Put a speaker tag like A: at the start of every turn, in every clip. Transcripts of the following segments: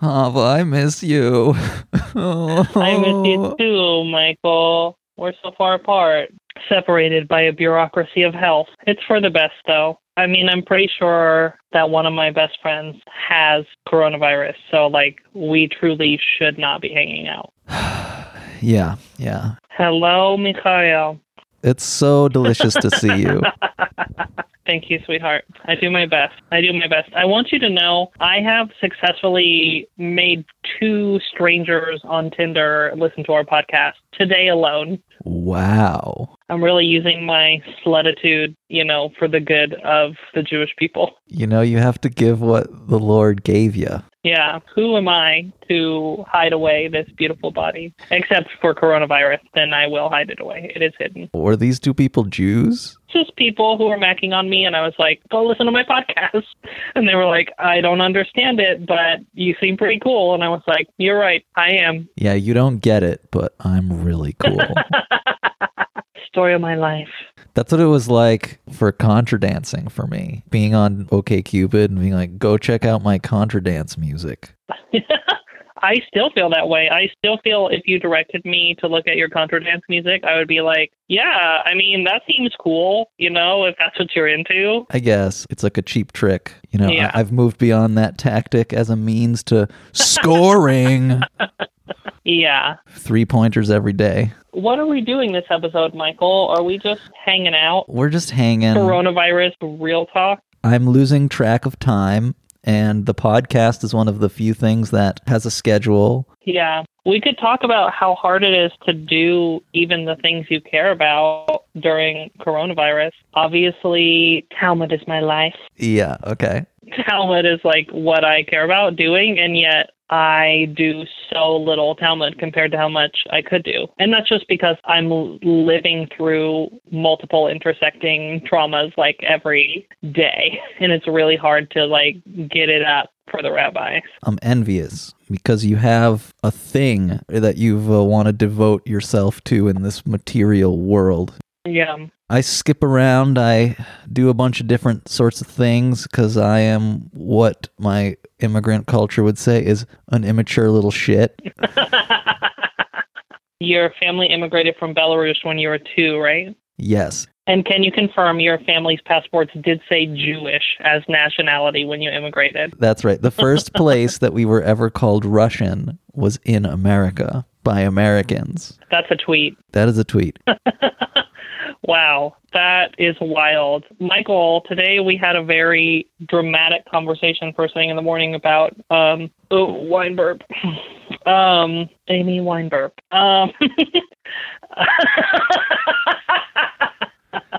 A: Hava, I miss you.
B: I miss you too, Michael. We're so far apart, separated by a bureaucracy of health. It's for the best, though. I mean, I'm pretty sure that one of my best friends has coronavirus, so like we truly should not be hanging out.
A: Yeah, yeah.
B: Hello, Mikhail.
A: It's so delicious to see you.
B: Thank you, sweetheart. I do my best. I do my best. I want you to know I have successfully made two strangers on Tinder listen to our podcast today alone.
A: Wow.
B: I'm really using my slutitude, you know, for the good of the Jewish people.
A: You know, you have to give what the Lord gave you.
B: Yeah, who am I to hide away this beautiful body? Except for coronavirus, then I will hide it away. It is hidden.
A: Were these two people Jews?
B: Just people who were macking on me, and I was like, go listen to my podcast. And they were like, I don't understand it, but you seem pretty cool. And I was like, you're right, I am.
A: Yeah, you don't get it, but I'm really cool.
B: Story of my life.
A: That's what it was like for contra dancing for me. Being on OKCupid and being like, go check out my contra dance music.
B: I still feel that way. I still feel if you directed me to look at your contra dance music, I would be like, yeah, I mean, that seems cool, you know, if that's what you're into.
A: I guess it's like a cheap trick. You know,
B: Yeah.
A: I- I've moved beyond that tactic as a means to scoring
B: Yeah.
A: three pointers every day.
B: What are we doing this episode, Michael? Are we just hanging out?
A: We're just hanging.
B: Coronavirus real talk?
A: I'm losing track of time, and the podcast is one of the few things that has a schedule.
B: Yeah. We could talk about how hard it is to do even the things you care about during coronavirus. Obviously, Talmud is my life.
A: Yeah, okay.
B: Talmud is like what I care about doing, and yet I do so little Talmud compared to how much I could do. And that's just because I'm living through multiple intersecting traumas like every day, and it's really hard to like get it up for the rabbis.
A: I'm envious because you have a thing that you've uh, want to devote yourself to in this material world.
B: Yeah.
A: I skip around. I do a bunch of different sorts of things because I am what my immigrant culture would say is an immature little shit.
B: Your family immigrated from Belarus when you were two, right?
A: Yes.
B: And can you confirm your family's passports did say Jewish as nationality when you immigrated?
A: That's right. The first place that we were ever called Russian was in America by Americans.
B: That's a tweet.
A: That is a tweet.
B: Wow, that is wild. Michael, today we had a very dramatic conversation first thing in the morning about um oh, Weinberg. Um Amy Weinberg. Um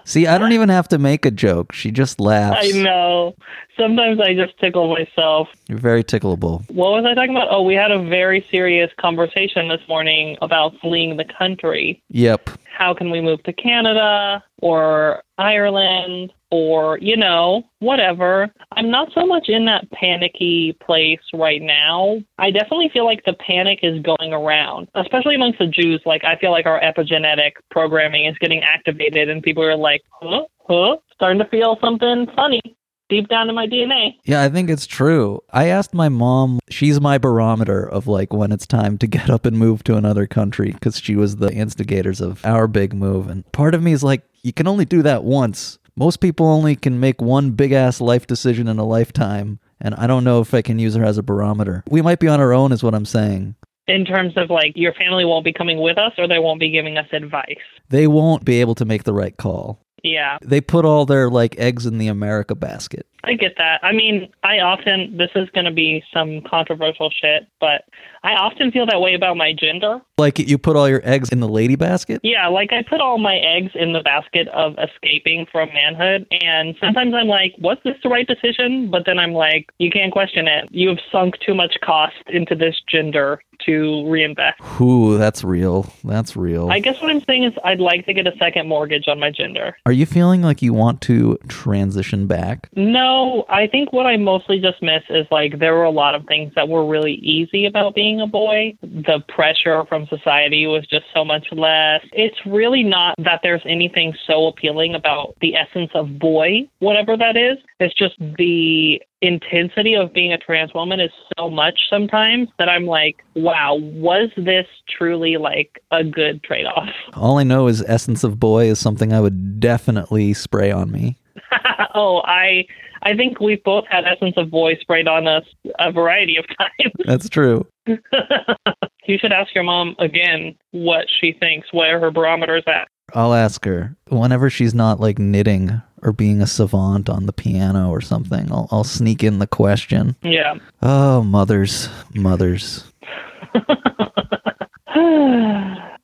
A: See, I don't even have to make a joke. She just laughs.
B: I know. Sometimes I just tickle myself.
A: You're very tickleable.
B: What was I talking about? Oh, we had a very serious conversation this morning about fleeing the country.
A: Yep.
B: How can we move to Canada or Ireland or, you know, whatever. I'm not so much in that panicky place right now. I definitely feel like the panic is going around, especially amongst the Jews. Like, I feel like our epigenetic programming is getting activated and people are like, huh, huh, starting to feel something funny deep down in my DNA.
A: Yeah, I think it's true. I asked my mom, she's my barometer of like when it's time to get up and move to another country because she was the instigators of our big move. And part of me is like, you can only do that once. Most people only can make one big ass life decision in a lifetime. And I don't know if I can use her as a barometer. We might be on our own, is what I'm saying.
B: In terms of like, your family won't be coming with us or they won't be giving us advice.
A: They won't be able to make the right call.
B: Yeah.
A: They put all their like eggs in the America basket.
B: I get that. I mean, I often, this is going to be some controversial shit, but I often feel that way about my gender.
A: Like you put all your eggs in the lady basket?
B: Yeah, like I put all my eggs in the basket of escaping from manhood. And sometimes I'm like, was this the right decision? But then I'm like, you can't question it. You have sunk too much cost into this gender to reinvest.
A: Ooh, that's real. That's real.
B: I guess what I'm saying is I'd like to get a second mortgage on my gender.
A: Are you feeling like you want to transition back?
B: No, I think what I mostly just miss is like there were a lot of things that were really easy about being a boy. The pressure from society was just so much less. It's really not that there's anything so appealing about the essence of boy, whatever that is. It's just the intensity of being a trans woman is so much sometimes that I'm like, wow, was this truly like a good trade off?
A: All I know is essence of boy is something I would definitely spray on me.
B: oh, I I think we've both had essence of boy sprayed on us a variety of times.
A: That's true.
B: you should ask your mom again what she thinks, where her barometer's at.
A: I'll ask her whenever she's not like knitting or being a savant on the piano or something. I'll, I'll sneak in the question.
B: Yeah.
A: Oh, mothers, mothers.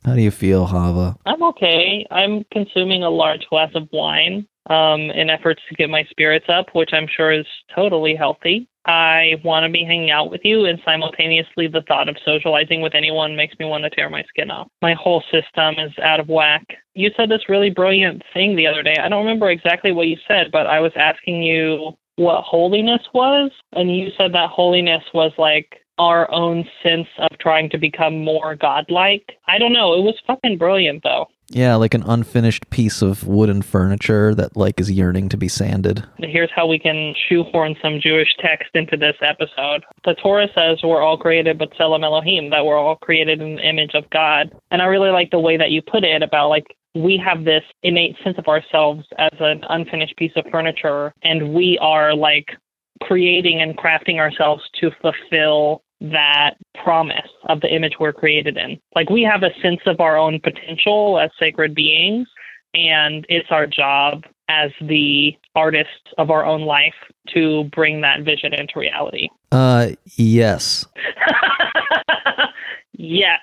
A: How do you feel, Hava?
B: I'm okay. I'm consuming a large glass of wine um, in efforts to get my spirits up, which I'm sure is totally healthy. I want to be hanging out with you, and simultaneously, the thought of socializing with anyone makes me want to tear my skin off. My whole system is out of whack. You said this really brilliant thing the other day. I don't remember exactly what you said, but I was asking you what holiness was, and you said that holiness was like our own sense of trying to become more godlike. I don't know. It was fucking brilliant, though.
A: Yeah, like an unfinished piece of wooden furniture that like is yearning to be sanded.
B: Here's how we can shoehorn some Jewish text into this episode. The Torah says we're all created b'tselem Elohim, that we're all created in the image of God. And I really like the way that you put it about like we have this innate sense of ourselves as an unfinished piece of furniture and we are like creating and crafting ourselves to fulfill that promise of the image we're created in. Like we have a sense of our own potential as sacred beings, and it's our job as the artists of our own life to bring that vision into reality.
A: Uh, yes.
B: yes.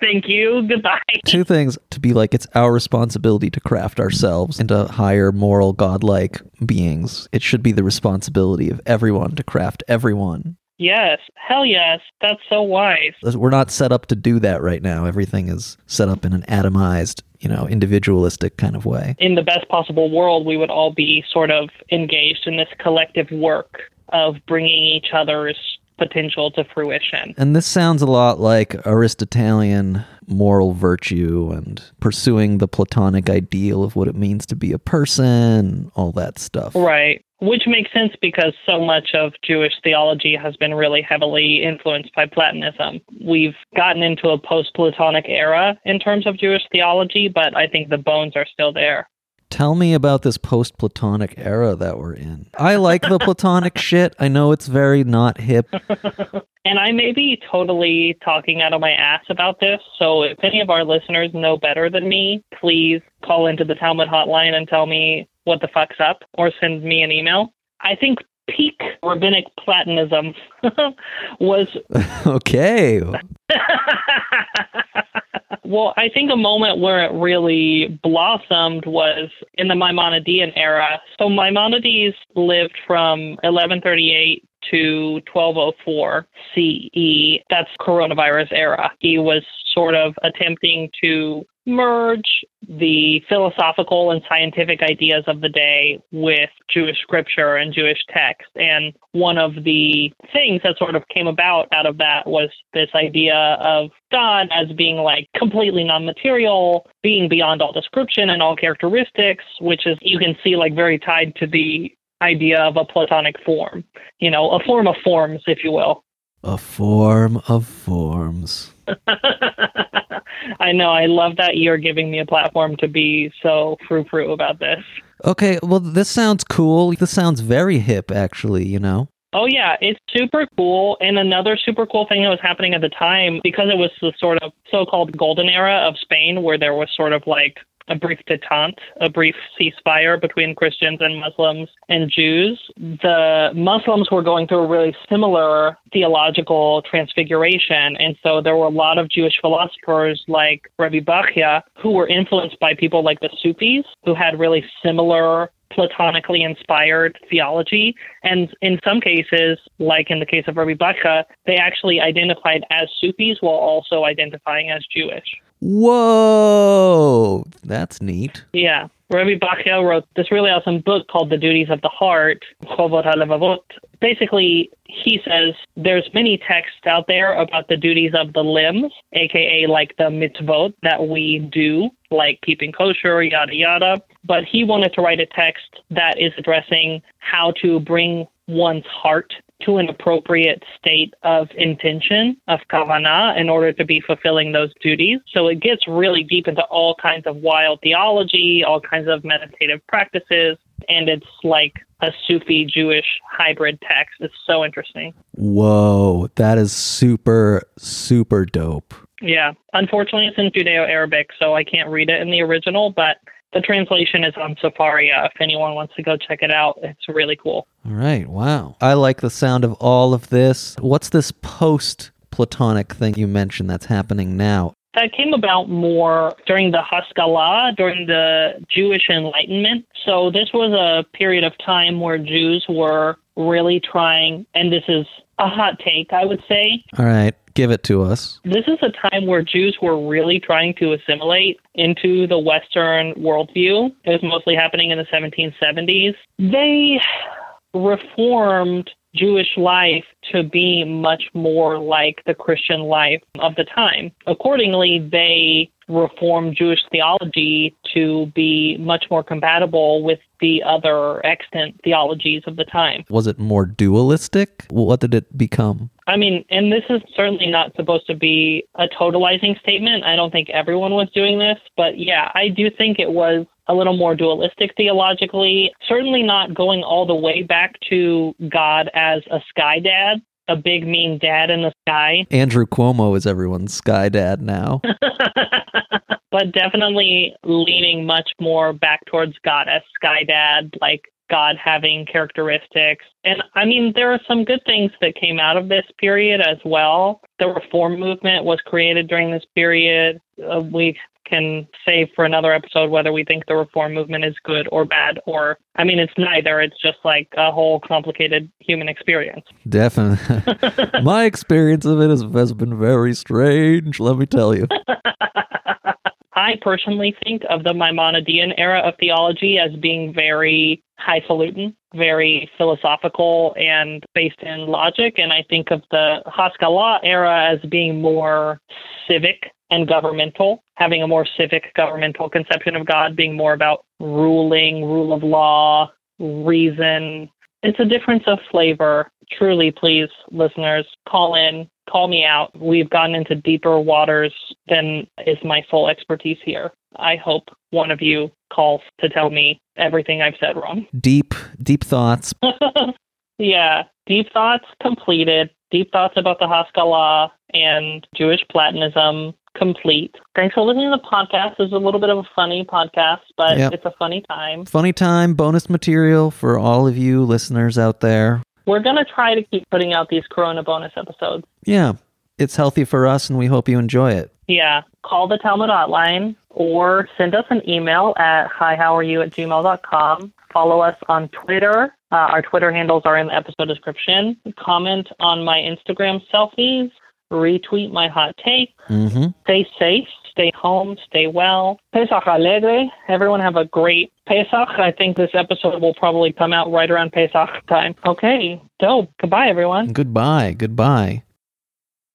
B: Thank you. Goodbye.
A: Two things to be like it's our responsibility to craft ourselves into higher moral godlike beings. It should be the responsibility of everyone to craft everyone
B: Yes, hell yes. That's so wise.
A: We're not set up to do that right now. Everything is set up in an atomized, you know, individualistic kind of way.
B: In the best possible world, we would all be sort of engaged in this collective work of bringing each other's potential to fruition.
A: And this sounds a lot like Aristotelian moral virtue and pursuing the Platonic ideal of what it means to be a person, all that stuff.
B: Right. Which makes sense because so much of Jewish theology has been really heavily influenced by Platonism. We've gotten into a post Platonic era in terms of Jewish theology, but I think the bones are still there.
A: Tell me about this post Platonic era that we're in. I like the Platonic shit. I know it's very not hip.
B: and I may be totally talking out of my ass about this. So if any of our listeners know better than me, please call into the Talmud hotline and tell me what the fuck's up or send me an email. I think peak rabbinic Platonism was
A: okay.
B: Well, I think a moment where it really blossomed was in the Maimonidean era. So Maimonides lived from 1138 to 1204 CE. That's coronavirus era. He was sort of attempting to merge the philosophical and scientific ideas of the day with Jewish scripture and Jewish text. And one of the things that sort of came about out of that was this idea of God as being like completely non material, being beyond all description and all characteristics, which is, you can see, like very tied to the idea of a Platonic form, you know, a form of forms, if you will.
A: A form of forms.
B: I know. I love that you're giving me a platform to be so frou frou about this.
A: Okay, well, this sounds cool. This sounds very hip, actually, you know?
B: Oh, yeah, it's super cool. And another super cool thing that was happening at the time, because it was the sort of so called golden era of Spain, where there was sort of like a brief detente, a brief ceasefire between Christians and Muslims and Jews. The Muslims were going through a really similar theological transfiguration. And so there were a lot of Jewish philosophers like Rabbi Bachya who were influenced by people like the Sufis who had really similar platonically inspired theology. And in some cases, like in the case of Rabbi Bachya, they actually identified as Sufis while also identifying as Jewish.
A: Whoa, that's neat.
B: Yeah. Rabbi Bachya wrote this really awesome book called The Duties of the Heart. Basically, he says there's many texts out there about the duties of the limbs, aka like the mitzvot that we do, like keeping kosher, yada yada. But he wanted to write a text that is addressing how to bring one's heart to an appropriate state of intention, of kavanah, in order to be fulfilling those duties. So it gets really deep into all kinds of wild theology, all kinds of meditative practices, and it's like a Sufi Jewish hybrid text. It's so interesting.
A: Whoa, that is super, super dope.
B: Yeah. Unfortunately, it's in Judeo Arabic, so I can't read it in the original, but the translation is on Sefaria. If anyone wants to go check it out, it's really cool.
A: All right. Wow. I like the sound of all of this. What's this post Platonic thing you mentioned that's happening now?
B: That came about more during the Haskalah, during the Jewish Enlightenment. So this was a period of time where Jews were really trying, and this is a hot take, I would say.
A: All right. Give it to us.
B: This is a time where Jews were really trying to assimilate into the Western worldview. It was mostly happening in the 1770s. They reformed Jewish life to be much more like the Christian life of the time. Accordingly, they reformed Jewish theology to be much more compatible with the other extant theologies of the time.
A: Was it more dualistic? What did it become?
B: I mean, and this is certainly not supposed to be a totalizing statement. I don't think everyone was doing this, but yeah, I do think it was a little more dualistic theologically. Certainly not going all the way back to God as a sky dad, a big mean dad in the sky.
A: Andrew Cuomo is everyone's sky dad now.
B: but definitely leaning much more back towards God as sky dad, like God having characteristics. And I mean, there are some good things that came out of this period as well. The reform movement was created during this period. Uh, we can say for another episode whether we think the reform movement is good or bad, or I mean, it's neither. It's just like a whole complicated human experience.
A: Definitely. My experience of it has, has been very strange, let me tell you.
B: I personally think of the Maimonidean era of theology as being very highfalutin, very philosophical, and based in logic. And I think of the Haskalah era as being more civic and governmental, having a more civic governmental conception of God, being more about ruling, rule of law, reason. It's a difference of flavor. Truly, please, listeners, call in, call me out. We've gotten into deeper waters than is my full expertise here. I hope one of you calls to tell me everything I've said wrong.
A: Deep, deep thoughts.
B: yeah, deep thoughts completed. Deep thoughts about the Haskalah and Jewish Platonism complete. Thanks for listening to the podcast. It's a little bit of a funny podcast, but
A: Yep.
B: it's a funny time.
A: Funny time, bonus material for all of you listeners out there.
B: We're going to try to keep putting out these Corona bonus episodes.
A: Yeah, it's healthy for us and we hope you enjoy it.
B: Yeah. Call the Talmud hotline or send us an email at hihowareyou at gmail.com. Follow us on Twitter. Uh, our Twitter handles are in the episode description. Comment on my Instagram selfies. Retweet my hot take.
A: Mm-hmm.
B: Stay safe. Stay home. Stay well. Pesach Alegre. Everyone have a great Pesach. I think this episode will probably come out right around Pesach time. Okay. Dope. Goodbye, everyone.
A: Goodbye. Goodbye.